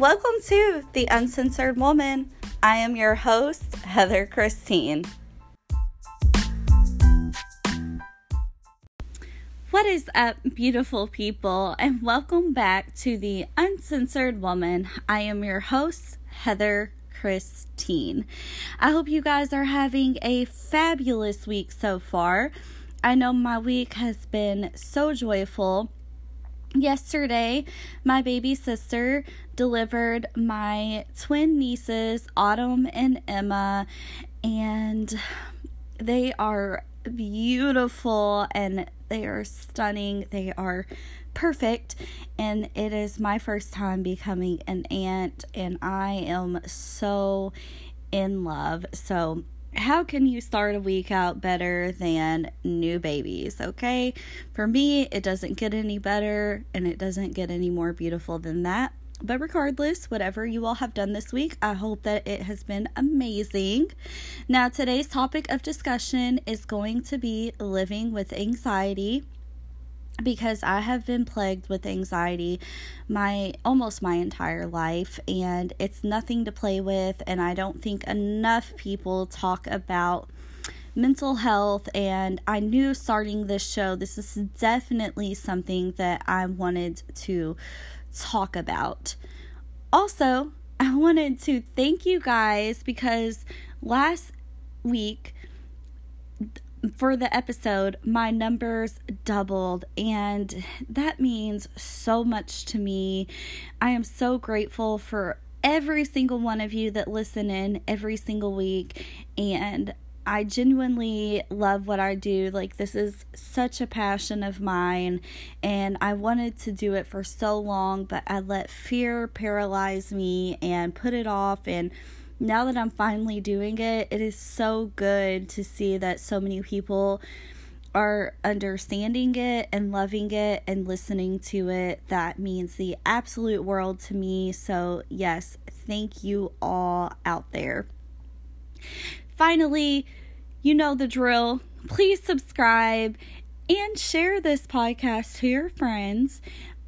Welcome to The Uncensored Woman. I am your host, Heather Christine. What is up, beautiful people, and welcome back to The Uncensored Woman. I am your host, Heather Christine. I hope you guys are having a fabulous week so far. I know my week has been so joyful. Yesterday, my baby sister delivered my twin nieces, Autumn and Emma, and they are beautiful and they are stunning. They are perfect, and it is my first time becoming an aunt, and I am so in love. So, how can you start a week out better than new babies? Okay, for me, it doesn't get any better and it doesn't get any more beautiful than that. But regardless, whatever you all have done this week, I hope that it has been amazing. Now, today's topic of discussion is going to be living with anxiety because I have been plagued with anxiety my almost my entire life and it's nothing to play with and I don't think enough people talk about mental health and I knew starting this show this is definitely something that I wanted to talk about. Also, I wanted to thank you guys because last week for the episode, my numbers doubled, and that means so much to me. I am so grateful for every single one of you that listen in every single week, and I genuinely love what I do. Like, this is such a passion of mine, and I wanted to do it for so long, but I let fear paralyze me and put it off. And now that I'm finally doing it, it is so good to see that so many people are understanding it and loving it and listening to it. That means the absolute world to me. So, yes, thank you all out there. Finally, you know the drill. Please subscribe and share this podcast to your friends.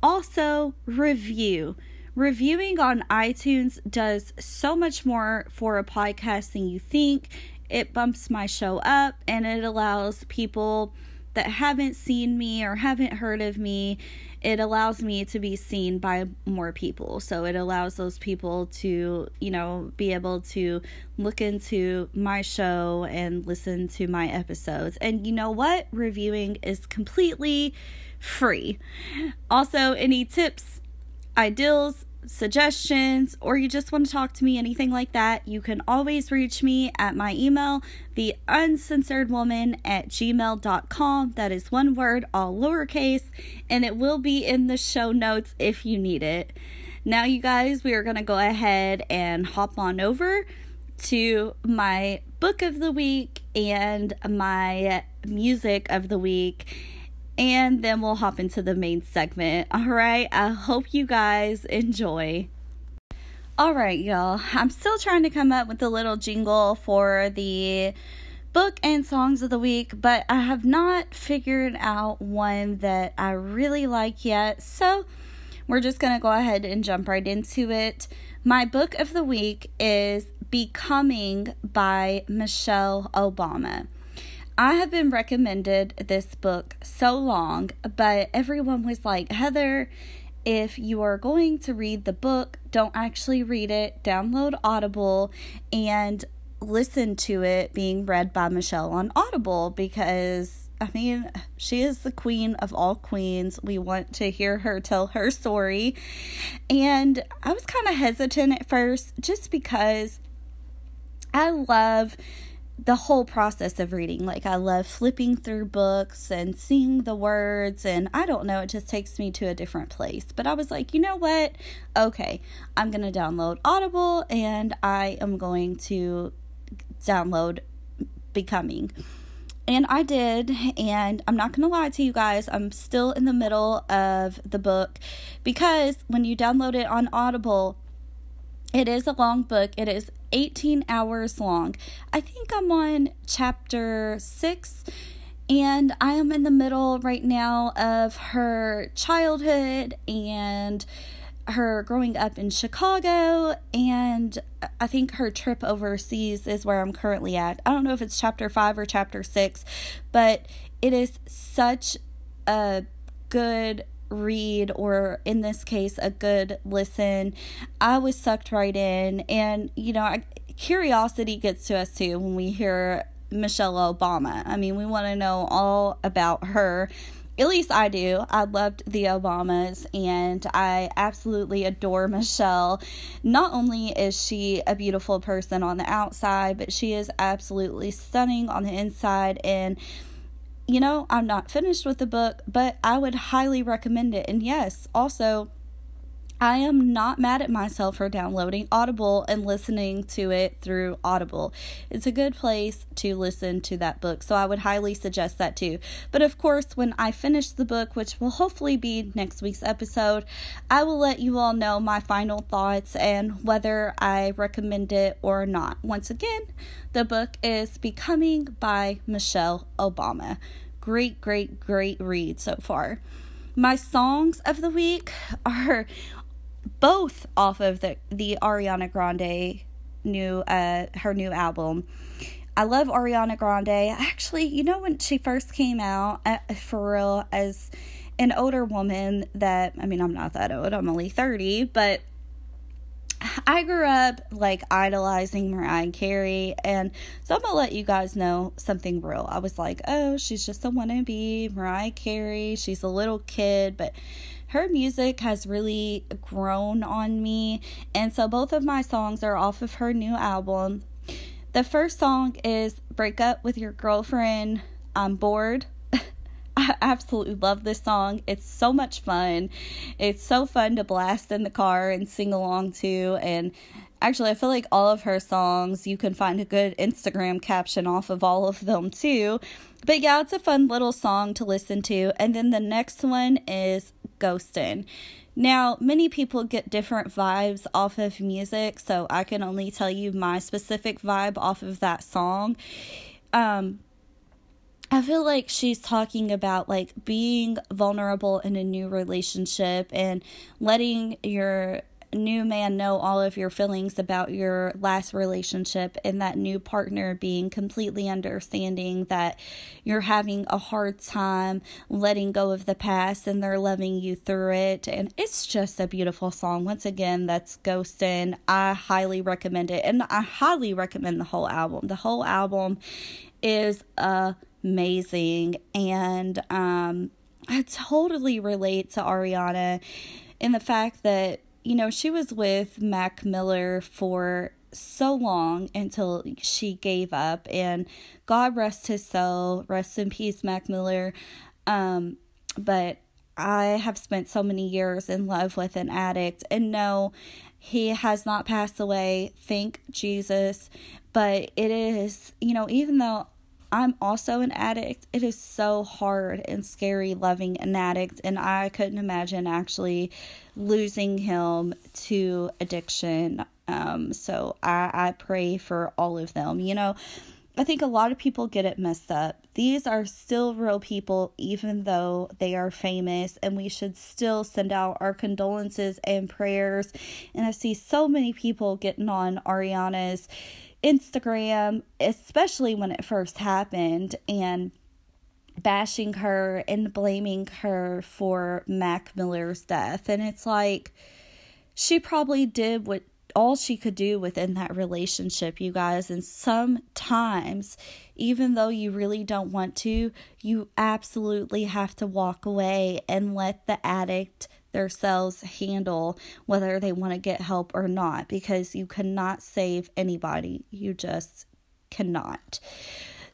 Also, review. Reviewing on iTunes does so much more for a podcast than you think. It bumps my show up and it allows people that haven't seen me or haven't heard of me, it allows me to be seen by more people. So it allows those people to, you know, be able to look into my show and listen to my episodes. And you know what? Reviewing is completely free. Also, any tips, ideals, suggestions, or you just want to talk to me, anything like that, you can always reach me at my email, the uncensored woman at gmail.com. That is one word, all lowercase, and it will be in the show notes if you need it. Now, you guys, we are going to go ahead and hop on over to my book of the week and my music of the week and then we'll hop into the main segment. All right, I hope you guys enjoy. All right, y'all, I'm still trying to come up with a little jingle for the book and songs of the week, but I have not figured out one that I really like yet. So we're just going to go ahead and jump right into it. My book of the week is Becoming by Michelle Obama. I have been recommended this book so long, but everyone was like, Heather, if you are going to read the book, don't actually read it. Download Audible and listen to it being read by Michelle on Audible because, I mean, she is the queen of all queens. We want to hear her tell her story. And I was kind of hesitant at first just because I love the whole process of reading. Like, I love flipping through books and seeing the words, and I don't know, it just takes me to a different place. But I was like, you know what? Okay, I'm going to download Audible and I am going to download Becoming. And I did, and I'm not to lie to you guys, I'm still in the middle of the book because when you download it on Audible, it is a long book. It is 18 hours long. I think I'm on chapter 6 and I am in the middle right now of her childhood and her growing up in Chicago, and I think her trip overseas is where I'm currently at. I don't know if it's chapter five or chapter six, but it is such a good read, or in this case, a good listen. I was sucked right in, and you know, curiosity gets to us too when we hear Michelle Obama. I mean, we want to know all about her at least I do. I loved the Obamas and I absolutely adore Michelle. Not only is she a beautiful person on the outside, but she is absolutely stunning on the inside. And, you know, I'm not finished with the book, but I would highly recommend it. And yes, also, I am not mad at myself for downloading Audible and listening to it through Audible. It's a good place to listen to that book, so I would highly suggest that too. But of course, when I finish the book, which will hopefully be next week's episode, I will let you all know my final thoughts and whether I recommend it or not. Once again, the book is Becoming by Michelle Obama. Great, great, great read so far. My songs of the week are both off of the the Ariana Grande new uh her new album. I love Ariana Grande. Actually, you know when she first came out uh, for real as an older woman that I mean I'm not that old. I'm only 30, but I grew up like idolizing Mariah Carey, and so I'm gonna let you guys know something real. I was like, oh, she's just a wannabe Mariah Carey. She's a little kid, but her music has really grown on me. And so both of my songs are off of her new album. The first song is Break Up with Your Girlfriend. I'm bored. I absolutely love this song. It's so much fun. It's so fun to blast in the car and sing along to. And actually, I feel like all of her songs, you can find a good Instagram caption off of all of them too. But yeah, it's a fun little song to listen to. And then the next one is Ghostin'. Now, many people get different vibes off of music, so I can only tell you my specific vibe off of that song. Um, I feel like she's talking about like being vulnerable in a new relationship and letting your new man know all of your feelings about your last relationship and that new partner being completely understanding that you're having a hard time letting go of the past and they're loving you through it. And it's just a beautiful song. Once again, that's Ghostin'. I highly recommend it. And I highly recommend the whole album. The whole album is amazing. And um, I totally relate to Ariana in the fact that you know, she was with Mac Miller for so long until she gave up and God rest his soul, rest in peace, Mac Miller. Um, but I have spent so many years in love with an addict and no, he has not passed away. Thank Jesus. But it is, you know, even though I'm also an addict. It is so hard and scary loving an addict, and I couldn't imagine actually losing him to addiction. Um, so I, I pray for all of them. You know, I think a lot of people get it messed up. These are still real people, even though they are famous, and we should still send out our condolences and prayers. And I see so many people getting on Ariana's Instagram, especially when it first happened, and bashing her and blaming her for Mac Miller's death. And it's like she probably did what all she could do within that relationship, you guys. And sometimes, even though you really don't want to, you absolutely have to walk away and let the addict themselves handle whether they want to get help or not because you cannot save anybody. You just cannot.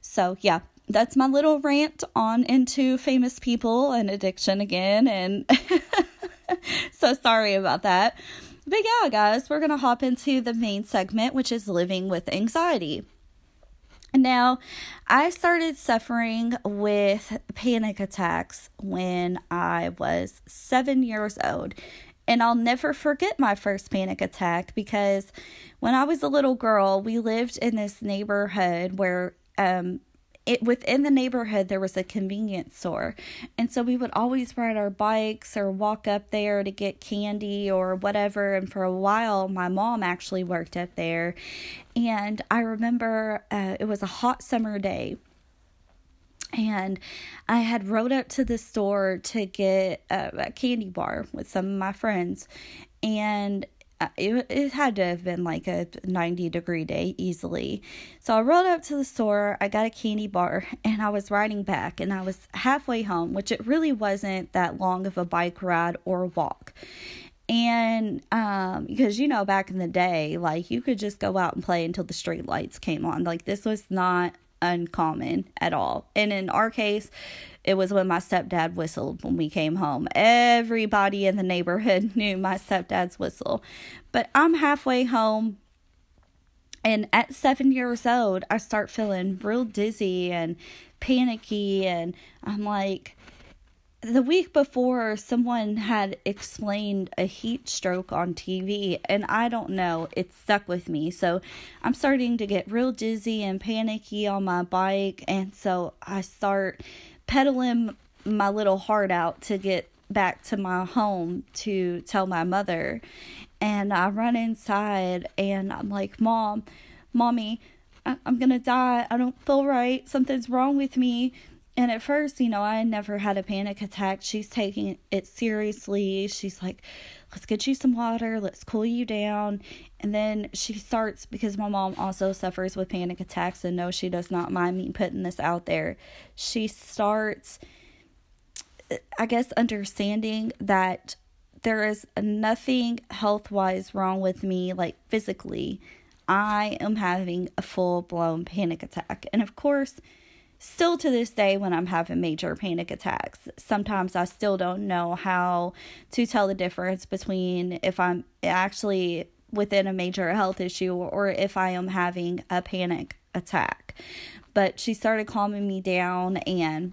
So, yeah, that's my little rant on into famous people and addiction again. And so sorry about that. But yeah, guys, we're going to hop into the main segment, which is living with anxiety. Now, I started suffering with panic attacks when I was seven years old. And I'll never forget my first panic attack because when I was a little girl, we lived in this neighborhood where um, it within the neighborhood there was a convenience store. And so we would always ride our bikes or walk up there to get candy or whatever. And for a while my mom actually worked up there. And i remember uh, it was a hot summer day. And I had rode up to the store to get a, a candy bar with some of my friends, and it, it had to have been like a 90 degree day easily. So I rode up to the store, I got a candy bar, and I was riding back, and I was halfway home, which it really wasn't that long of a bike ride or walk. And um, because you know, back in the day, like you could just go out and play until the street lights came on. Like this was not uncommon at all. And in our case, it was when my stepdad whistled when we came home. Everybody in the neighborhood knew my stepdad's whistle. But I'm halfway home. And at seven years old, I start feeling real dizzy and panicky. And I'm like, the week before someone had explained a heat stroke on TV and I don't know it stuck with me. So I'm starting to get real dizzy and panicky on my bike and so I start pedaling my little heart out to get back to my home to tell my mother. And I run inside and I'm like mom mommy I- I'm going to die. I don't feel right. Something's wrong with me and at first, you know, I never had a panic attack. She's taking it seriously. She's like, let's get you some water, let's cool you down. And then she starts, because my mom also suffers with panic attacks, and no, she does not mind me putting this out there. She starts, I guess, understanding that there is nothing health wise wrong with me, like physically. I am having a full blown panic attack. And of course, still to this day when I'm having major panic attacks. Sometimes I still don't know how to tell the difference between if I'm actually within a major health issue or if I am having a panic attack. But she started calming me down and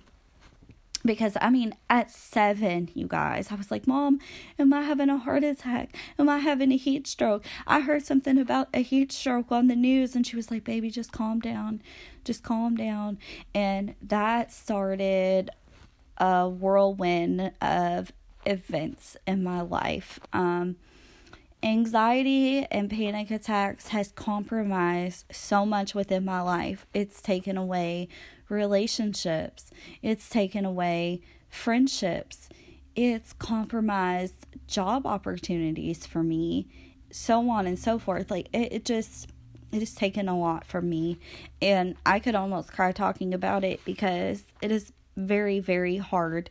because I mean, at seven, you guys, I was like, Mom, am I having a heart attack? Am I having a heat stroke? I heard something about a heat stroke on the news, and she was like, Baby, just calm down, just calm down. And that started a whirlwind of events in my life. Um, anxiety and panic attacks has compromised so much within my life. It's taken away relationships, it's taken away friendships, it's compromised job opportunities for me, so on and so forth. Like it, it just it has taken a lot from me. And I could almost cry talking about it because it is very, very hard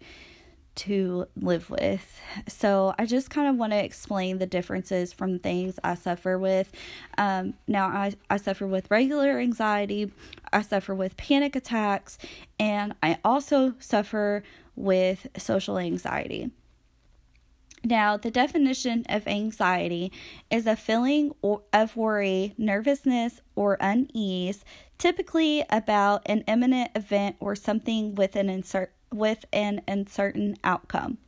to live with. So I just kind of want to explain the differences from things I suffer with. Um, now, I, I suffer with regular anxiety, I suffer with panic attacks, and I also suffer with social anxiety. Now, the definition of anxiety is a feeling of worry, nervousness, or unease, typically about an imminent event or something with an with an uncertain outcome.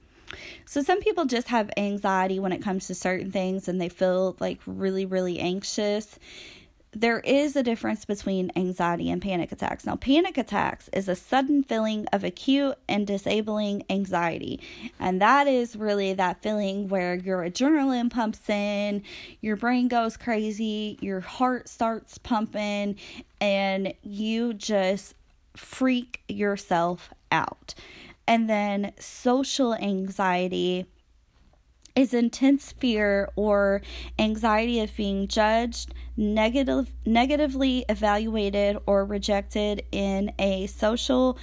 So, some people just have anxiety when it comes to certain things and they feel like really, really anxious. There is a difference between anxiety and panic attacks. Now, panic attacks is a sudden feeling of acute and disabling anxiety. And that is really that feeling where your adrenaline pumps in, your brain goes crazy, your heart starts pumping, and you just freak yourself out. And then social anxiety is intense fear or anxiety of being judged, negative negatively evaluated or rejected in a social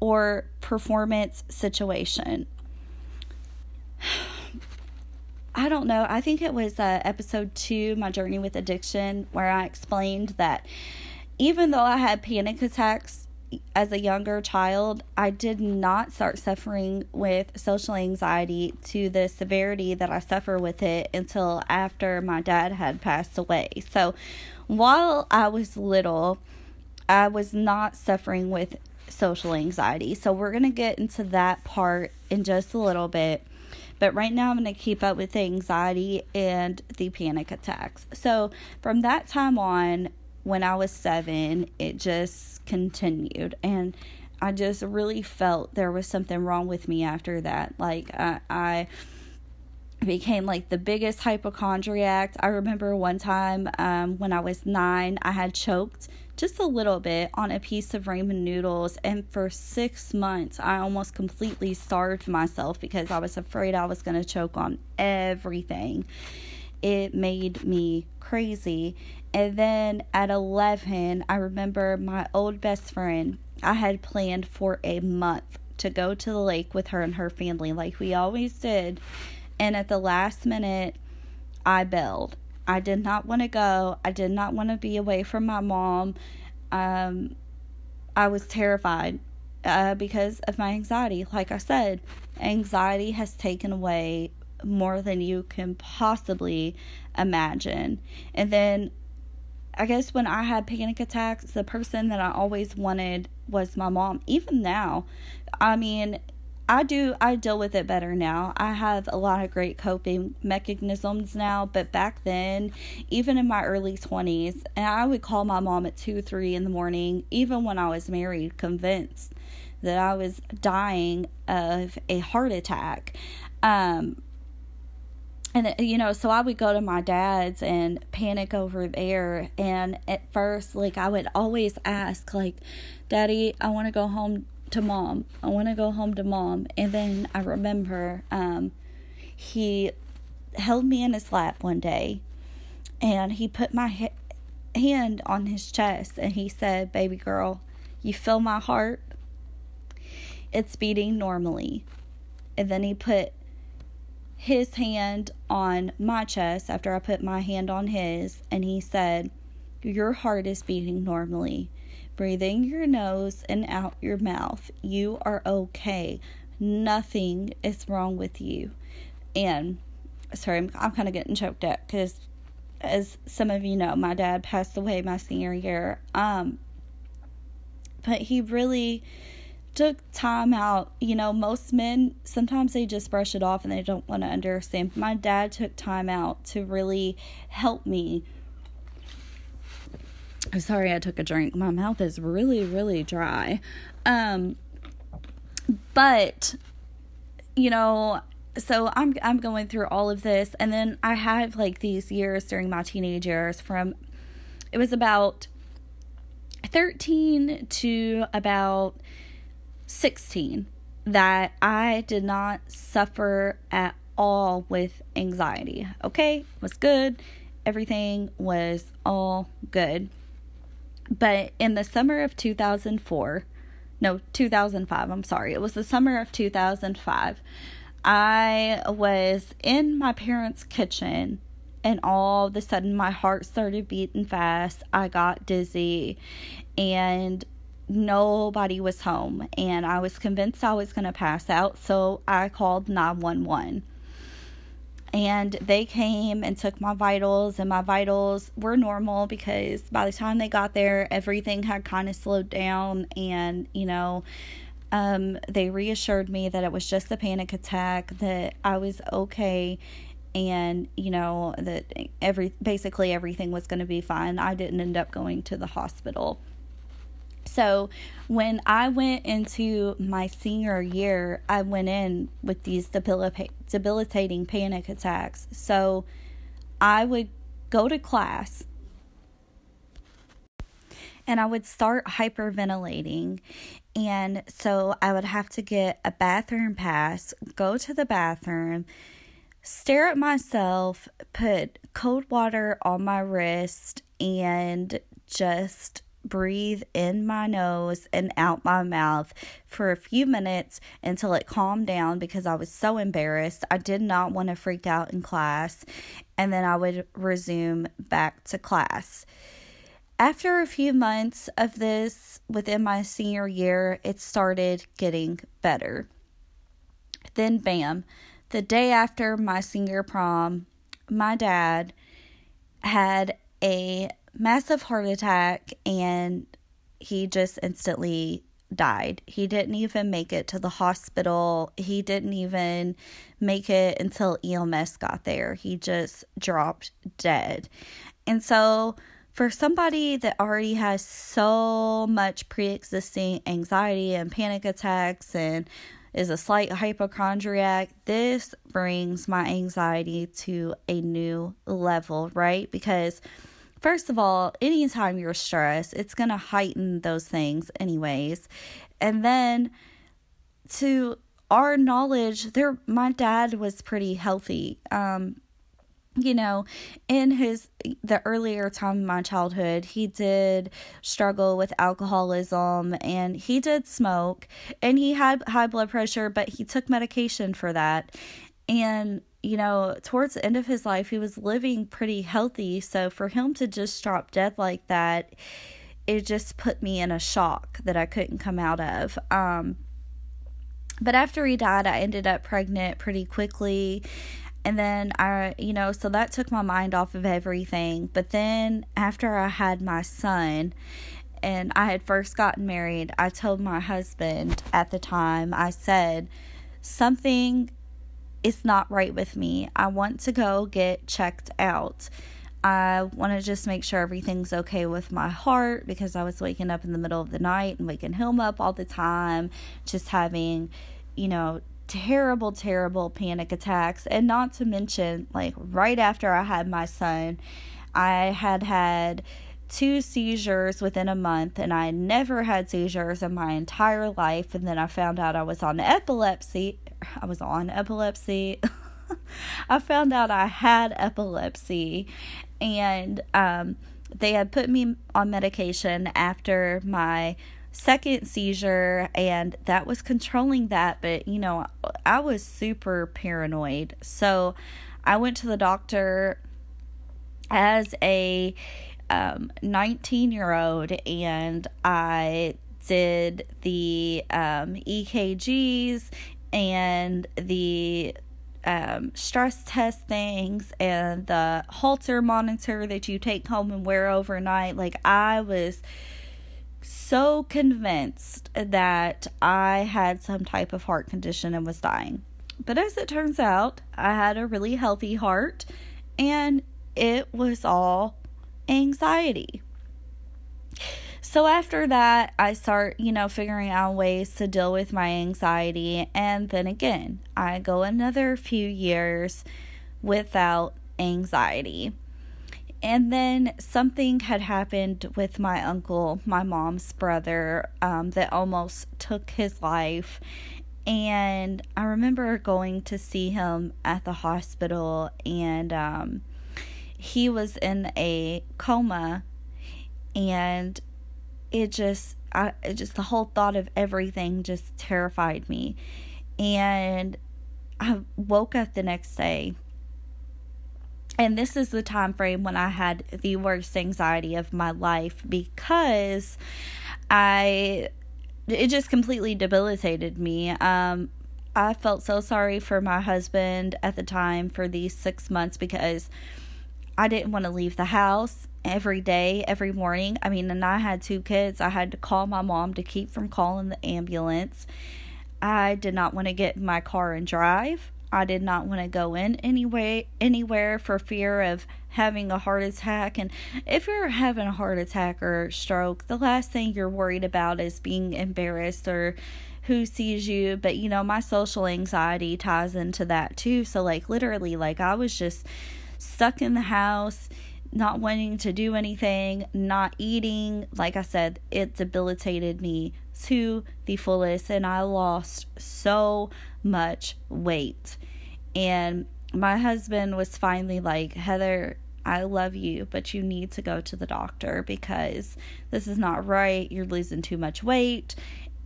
or performance situation. I don't know. I think it was uh, episode two, My Journey with Addiction, where I explained that even though I had panic attacks as a younger child, I did not start suffering with social anxiety to the severity that I suffer with it until after my dad had passed away. So while I was little, I was not suffering with social anxiety. So we're going to get into that part in just a little bit. But right now, I'm going to keep up with the anxiety and the panic attacks. So, from that time on, when I was seven, it just continued. And I just really felt there was something wrong with me after that. Like, I, I became like the biggest hypochondriac. I remember one time um, when I was nine, I had choked just a little bit on a piece of ramen noodles, and for six months, I almost completely starved myself because I was afraid I was going to choke on everything. It made me crazy. And then at 11, I remember my old best friend, I had planned for a month to go to the lake with her and her family, like we always did. And at the last minute, I bailed. I did not want to go. I did not want to be away from my mom. Um, I was terrified uh, because of my anxiety. Like I said, anxiety has taken away more than you can possibly imagine. And then I guess when I had panic attacks, the person that I always wanted was my mom. Even now, I mean, I do I deal with it better now. I have a lot of great coping mechanisms now, but back then, even in my early 20s, and I would call my mom at 2 3 in the morning, even when I was married, convinced that I was dying of a heart attack. Um and you know so i would go to my dad's and panic over there and at first like i would always ask like daddy i want to go home to mom. I want to go home to mom. And then I remember um, he held me in his lap one day and he put my ha- hand on his chest and he said, Baby girl, you feel my heart? It's beating normally. And then he put his hand on my chest after I put my hand on his and he said, Your heart is beating normally. Breathe in your nose and out your mouth. You are okay. Nothing is wrong with you. And sorry, I'm, I'm kind of getting choked up because, as some of you know, my dad passed away my senior year. Um, but he really took time out. You know, most men sometimes they just brush it off and they don't want to understand. My dad took time out to really help me I'm sorry I took a drink. My mouth is really, really dry. Um, but you know, so I'm I'm going through all of this, and then I have like these years during my teenage years from it was about 13 to about 16 that I did not suffer at all with anxiety. Okay, was good. Everything was all good. But in the summer of 2004, no, 2005, I'm sorry, it was the summer of 2005, I was in my parents' kitchen and all of a sudden my heart started beating fast. I got dizzy and nobody was home and I was convinced I was going to pass out, so I called 911 and they came and took my vitals and my vitals were normal because by the time they got there everything had kind of slowed down and you know um, they reassured me that it was just a panic attack that i was okay and you know that every basically everything was going to be fine. I didn't end up going to the hospital so when I went into my senior year, I went in with these debilitating panic attacks. So I would go to class and I would start hyperventilating. And so I would have to get a bathroom pass, go to the bathroom, stare at myself, put cold water on my wrist, and just breathe in my nose and out my mouth for a few minutes until it calmed down because I was so embarrassed. I did not want to freak out in class, and then I would resume back to class. After a few months of this within my senior year, it started getting better. Then, bam, the day after my senior prom, my dad had a massive heart attack and he just instantly died. He didn't even make it to the hospital. He didn't even make it until EMS got there. He just dropped dead. And so for somebody that already has so much pre existing anxiety and panic attacks and is a slight hypochondriac, this brings my anxiety to a new level, right? Because, first of all, anytime you're stressed, it's going to heighten those things, anyways. And then to our knowledge, there my dad was pretty healthy. Um, you know, in his the earlier time of my childhood, he did struggle with alcoholism and he did smoke and he had high blood pressure, but he took medication for that. And you know, towards the end of his life, he was living pretty healthy. So for him to just drop dead like that, it just put me in a shock that I couldn't come out of. Um, but after he died, I ended up pregnant pretty quickly. And then I, you know, so that took my mind off of everything. But then after I had my son and I had first gotten married, I told my husband at the time, I said, something is not right with me. I want to go get checked out. I want to just make sure everything's okay with my heart because I was waking up in the middle of the night and waking him up all the time, just having, you know, terrible, terrible panic attacks. And not to mention, like, right after I had my son, I had had two seizures within a month, and I never had seizures in my entire life. And then I found out I was on epilepsy. I was on epilepsy. I found out I had epilepsy, and um, they had put me on medication after my second seizure, and that was controlling that. But you know, I was super paranoid, so I went to the doctor as a um, 19 year old, and I did the um, EKGs and the um, stress test things and the Holter monitor that you take home and wear overnight. Like, I was so convinced that I had some type of heart condition and was dying. But as it turns out, I had a really healthy heart and it was all anxiety. So after that, I start, you know, figuring out ways to deal with my anxiety. And then again, I go another few years without anxiety. And then something had happened with my uncle, my mom's brother, um, that almost took his life. And I remember going to see him at the hospital, and um, he was in a coma. And it just I it just the whole thought of everything just terrified me. And I woke up the next day and this is the time frame when I had the worst anxiety of my life because I it just completely debilitated me. Um I felt so sorry for my husband at the time for these 6 months because I didn't want to leave the house every day, every morning. I mean, and I had two kids. I had to call my mom to keep from calling the ambulance. I did not want to get in my car and drive. I did not want to go in anyway anywhere for fear of having a heart attack. And if you're having a heart attack or stroke, the last thing you're worried about is being embarrassed or who sees you. But you know, my social anxiety ties into that too. So like literally, like I was just stuck in the house not wanting to do anything, not eating. Like I said, it debilitated me to the fullest, and I lost so much weight. And my husband was finally like, Heather, I love you, but you need to go to the doctor because this is not right. You're losing too much weight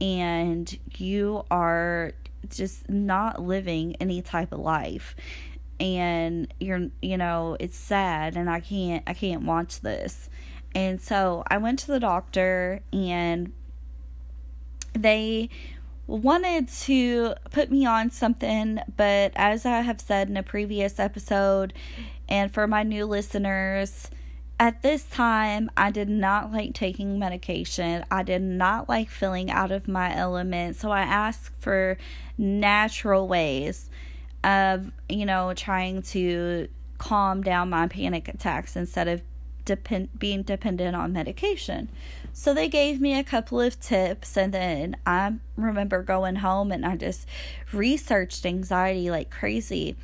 and you are just not living any type of life and you're you know it's sad and i can't i can't watch this and so i went to the doctor and they wanted to put me on something but as i have said in a previous episode and for my new listeners at this time, I did not like taking medication. I did not like feeling out of my element. So I asked for natural ways of, you know, trying to calm down my panic attacks instead of depend being dependent on medication. So they gave me a couple of tips and then I remember going home and I just researched anxiety like crazy.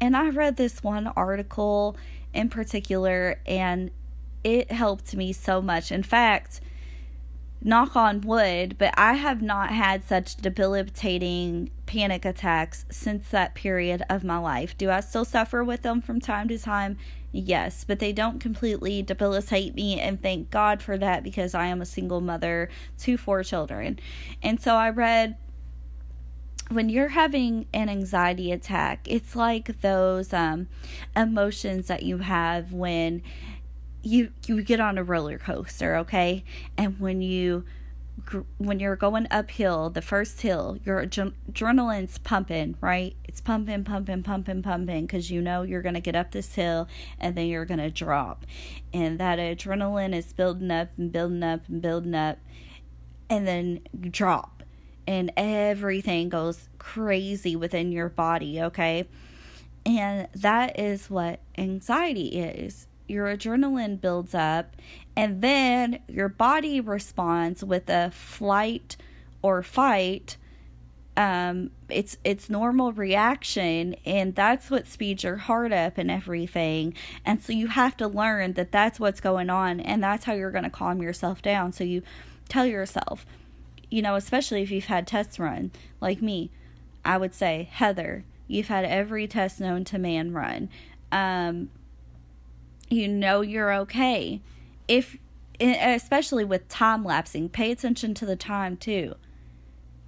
And I read this one article in particular and it helped me so much. In fact, knock on wood, but I have not had such debilitating panic attacks since that period of my life. Do I still suffer with them from time to time? Yes, but they don't completely debilitate me, and thank God for that because I am a single mother to four children. And so I read when you're having an anxiety attack, it's like those um, emotions that you have when you you get on a roller coaster, okay? And when you when you're going uphill, the first hill, your adrenaline's pumping, right? It's pumping, pumping, pumping, pumping because you know you're going to get up this hill and then you're going to drop. And that adrenaline is building up and building up and building up and then drop. And everything goes crazy within your body, okay? And that is what anxiety is your adrenaline builds up, and then your body responds with a flight or fight. Um, it's it's normal reaction, and that's what speeds your heart up and everything. And so you have to learn that that's what's going on, and that's how you're going to calm yourself down. So you tell yourself, you know, especially if you've had tests run like me, I would say, Heather, you've had every test known to man run. Um, you know you're okay. If especially with time lapsing, pay attention to the time too.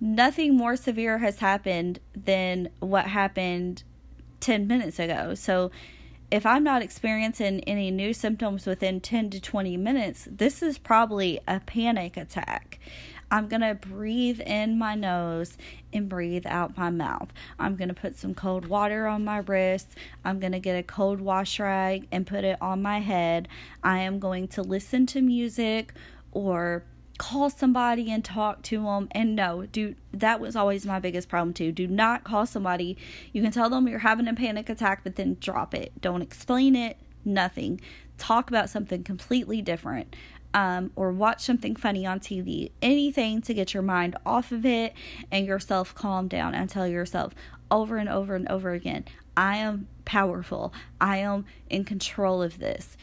Nothing more severe has happened than what happened 10 minutes ago. So if I'm not experiencing any new symptoms within 10 to 20 minutes, this is probably a panic attack. I'm going to breathe in my nose and breathe out my mouth. I'm going to put some cold water on my wrist. I'm going to get a cold wash rag and put it on my head. I am going to listen to music or call somebody and talk to them and no do that was always my biggest problem too. Do not call somebody. You can tell them you're having a panic attack but then drop it. Don't explain it. Nothing. Talk about something completely different um, or watch something funny on TV, anything to get your mind off of it and yourself calm down and tell yourself over and over and over again, I am powerful. I am in control of this.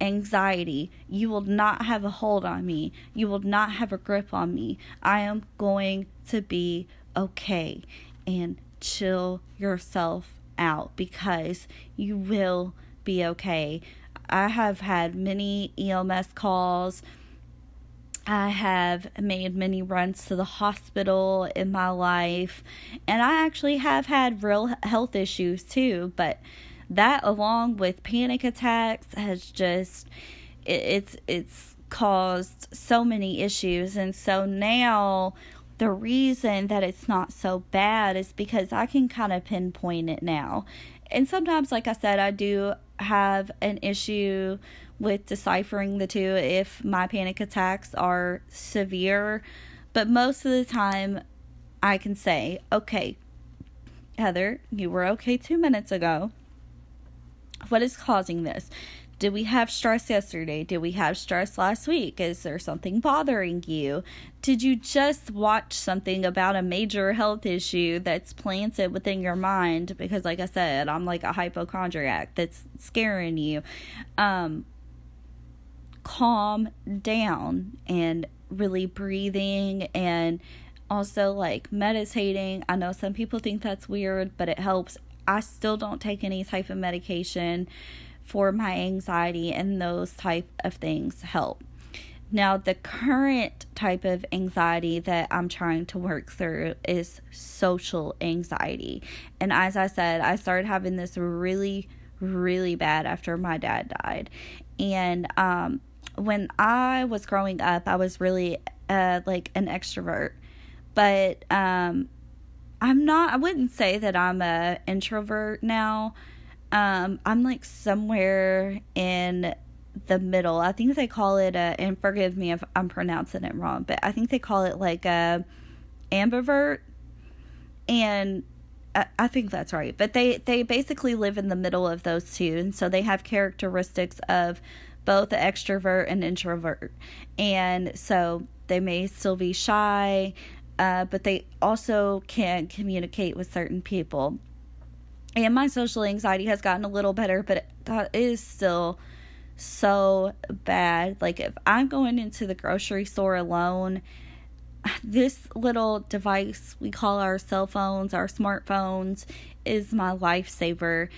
Anxiety, you will not have a hold on me. You will not have a grip on me. I am going to be okay. And chill yourself out because you will be okay. I have had many EMS calls. I have made many runs to the hospital in my life, and I actually have had real health issues too. But that, along with panic attacks, has just it's it's caused so many issues, and so now the reason that it's not so bad is because I can kind of pinpoint it now. And sometimes, like I said, I do have an issue with deciphering the two if my panic attacks are severe. But most of the time, I can say, okay, Heather, you were okay two minutes ago. What is causing this? Did we have stress yesterday? Did we have stress last week? Is there something bothering you? Did you just watch something about a major health issue that's planted within your mind? Because, like I said, I'm like a hypochondriac that's scaring you. Um, calm down and really breathing and also like meditating. I know some people think that's weird, but it helps. I still don't take any type of medication for my anxiety and those type of things help. Now, the current type of anxiety that I'm trying to work through is social anxiety. And as I said, I started having this really, really bad after my dad died. And um, when I was growing up, I was really uh, like an extrovert. But um, I'm not, I wouldn't say that I'm an introvert now um, I'm like somewhere in the middle. I think they call it a, and forgive me if I'm pronouncing it wrong, but I think they call it like a ambivert. And I, think that's right. But they, they basically live in the middle of those two. And so they have characteristics of both extrovert and introvert. And so they may still be shy, uh, but they also can communicate with certain people. And my social anxiety has gotten a little better, but that is still so bad. Like, if I'm going into the grocery store alone, this little device we call our cell phones, our smartphones, is my lifesaver.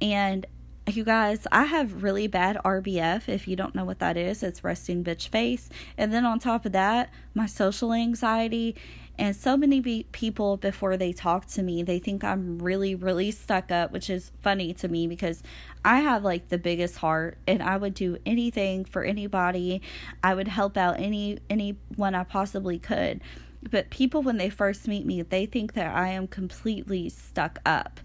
And you guys, I have really bad RBF. If you don't know what that is, it's resting bitch face. And then on top of that, my social anxiety. And so many be- people, before they talk to me, they think I'm really, really stuck up, which is funny to me because I have like the biggest heart and I would do anything for anybody. I would help out any anyone I possibly could. But people, when they first meet me, they think that I am completely stuck up.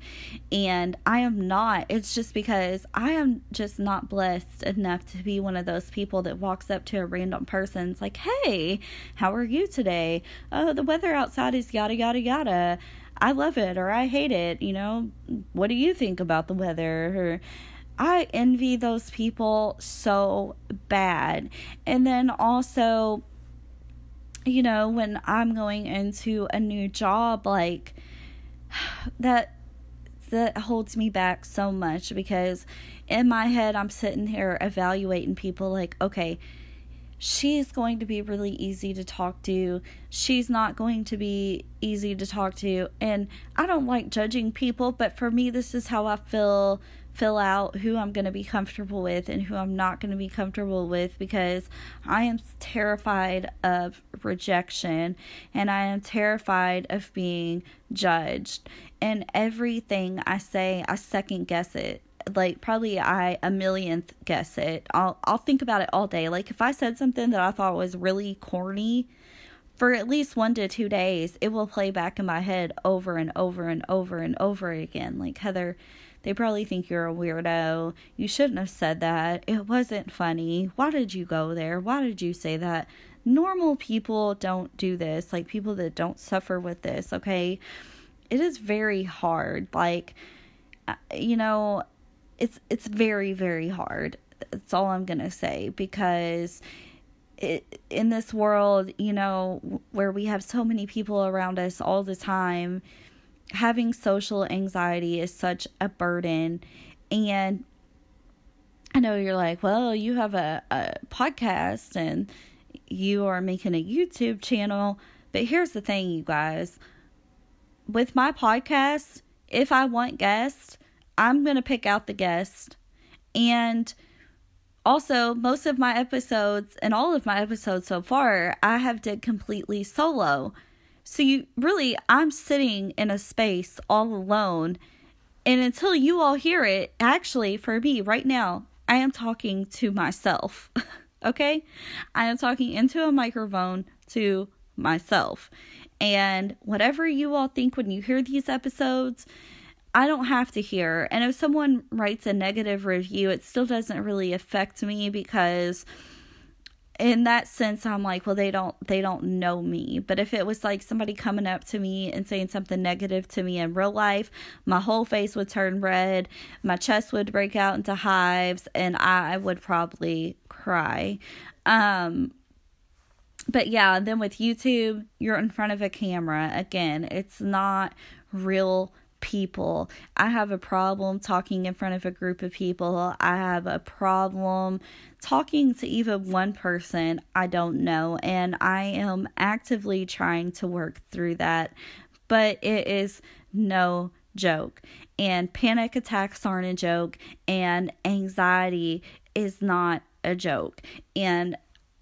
And I am not. It's just because I am just not blessed enough to be one of those people that walks up to a random person. It's like, hey, how are you today? Oh, the weather outside is yada, yada, yada. I love it or I hate it. You know, what do you think about the weather? Or, I envy those people so bad. And then also, you know, when I'm going into a new job, like that that holds me back so much because in my head I'm sitting here evaluating people like, okay, she's going to be really easy to talk to. She's not going to be easy to talk to. And I don't like judging people, but for me this is how I feel fill out who I'm going to be comfortable with and who I'm not going to be comfortable with because I am terrified of rejection and I am terrified of being judged. And everything I say, I second guess it. Like probably I a millionth guess it. I'll I'll think about it all day. Like if I said something that I thought was really corny, for at least one to two days, it will play back in my head over and over and over and over again. Like, Heather, they probably think you're a weirdo. You shouldn't have said that. It wasn't funny. Why did you go there? Why did you say that? Normal people don't do this, like people that don't suffer with this, okay? It is very hard. Like, uh, you know, it's it's very very hard. That's all I'm going to say because it, in this world, you know, where we have so many people around us all the time, having social anxiety is such a burden. And I know you're like, well, you have a, a podcast and you are making a YouTube channel. But here's the thing, you guys. With my podcast, if I want guests, I'm going to pick out the guest. And also, most of my episodes and all of my episodes so far, I have did completely solo. So you really I'm sitting in a space all alone and until you all hear it, actually for me right now, I am talking to myself. okay? I am talking into a microphone to myself. And whatever you all think when you hear these episodes, I don't have to hear. And if someone writes a negative review, it still doesn't really affect me because in that sense i'm like well they don't they don't know me. But if it was like somebody coming up to me and saying something negative to me in real life my whole face would turn red my chest would break out into hives and i would probably cry. Um but yeah then with youtube you're in front of a camera. Again it's not real people. I have a problem talking in front of a group of people. I have a problem talking to even one person I don't know, and I am actively trying to work through that. But it is no joke. And panic attacks aren't a joke, and anxiety is not a joke. And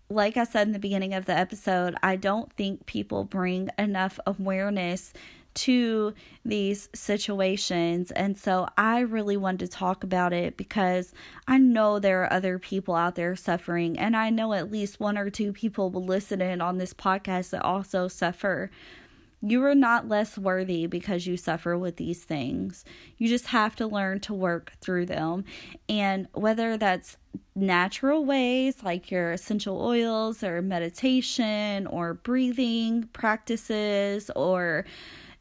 like I said in the beginning of the episode, I don't think people bring enough awareness to these situations. And so I really wanted to talk about it because I know there are other people out there suffering. And I know at least one or two people will listen in on this podcast that also suffer. You are not less worthy because you suffer with these things. You just have to learn to work through them. And whether that's natural ways like your essential oils or meditation or breathing practices or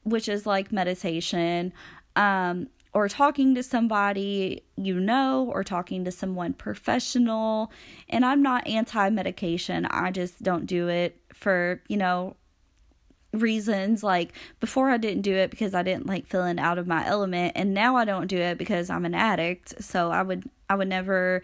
which is like meditation, um, or talking to somebody you know or talking to someone professional. And I'm not anti medication, I just don't do it for, you know, reasons. Like before I didn't do it because I didn't like feeling out of my element and now I don't do it because I'm an addict. So I would I would never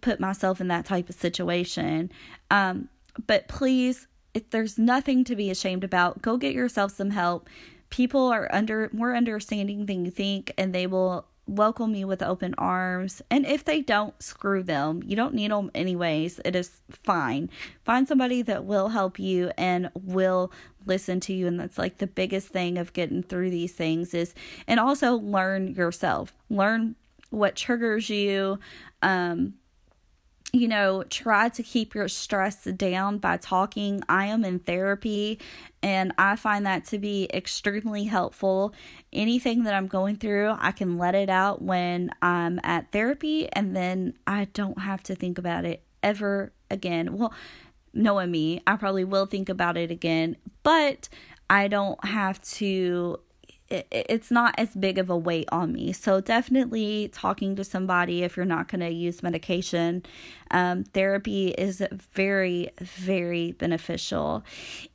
put myself in that type of situation. Um but please if there's nothing to be ashamed about go get yourself some help people are under more understanding than you think and they will welcome you with open arms. And if they don't screw them. You don't need them anyways. It is fine. Find somebody that will help you and will listen to you and that's like the biggest thing of getting through these things is and also learn yourself. Learn what triggers you um you know, try to keep your stress down by talking. I am in therapy and I find that to be extremely helpful. Anything that I'm going through, I can let it out when I'm at therapy and then I don't have to think about it ever again. Well, knowing me, I probably will think about it again, but I don't have to it, it's not as big of a weight on me. So, definitely talking to somebody if you're not going to use medication. Um, therapy is very, very beneficial.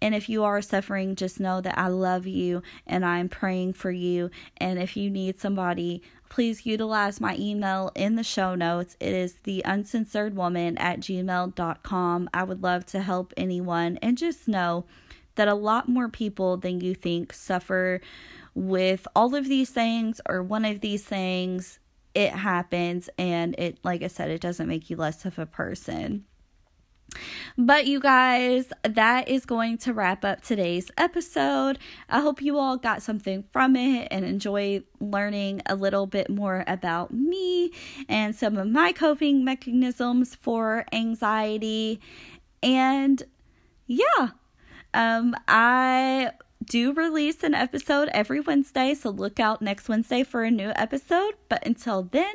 And if you are suffering, just know that I love you and I'm praying for you. And if you need somebody, please utilize my email in the show notes. It is the uncensored woman at gmail.com. I would love to help anyone and just know that a lot more people than you think suffer with all of these things or one of these things, it happens. And it, like I said, it doesn't make you less of a person. But you guys, that is going to wrap up today's episode. I hope you all got something from it and enjoy learning a little bit more about me and some of my coping mechanisms for anxiety. And yeah, um, I do release an episode every Wednesday, so look out next Wednesday for a new episode. But until then,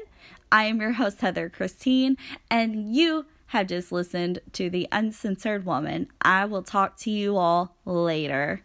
I am your host, Heather Christine, and you have just listened to The Uncensored Woman. I will talk to you all later.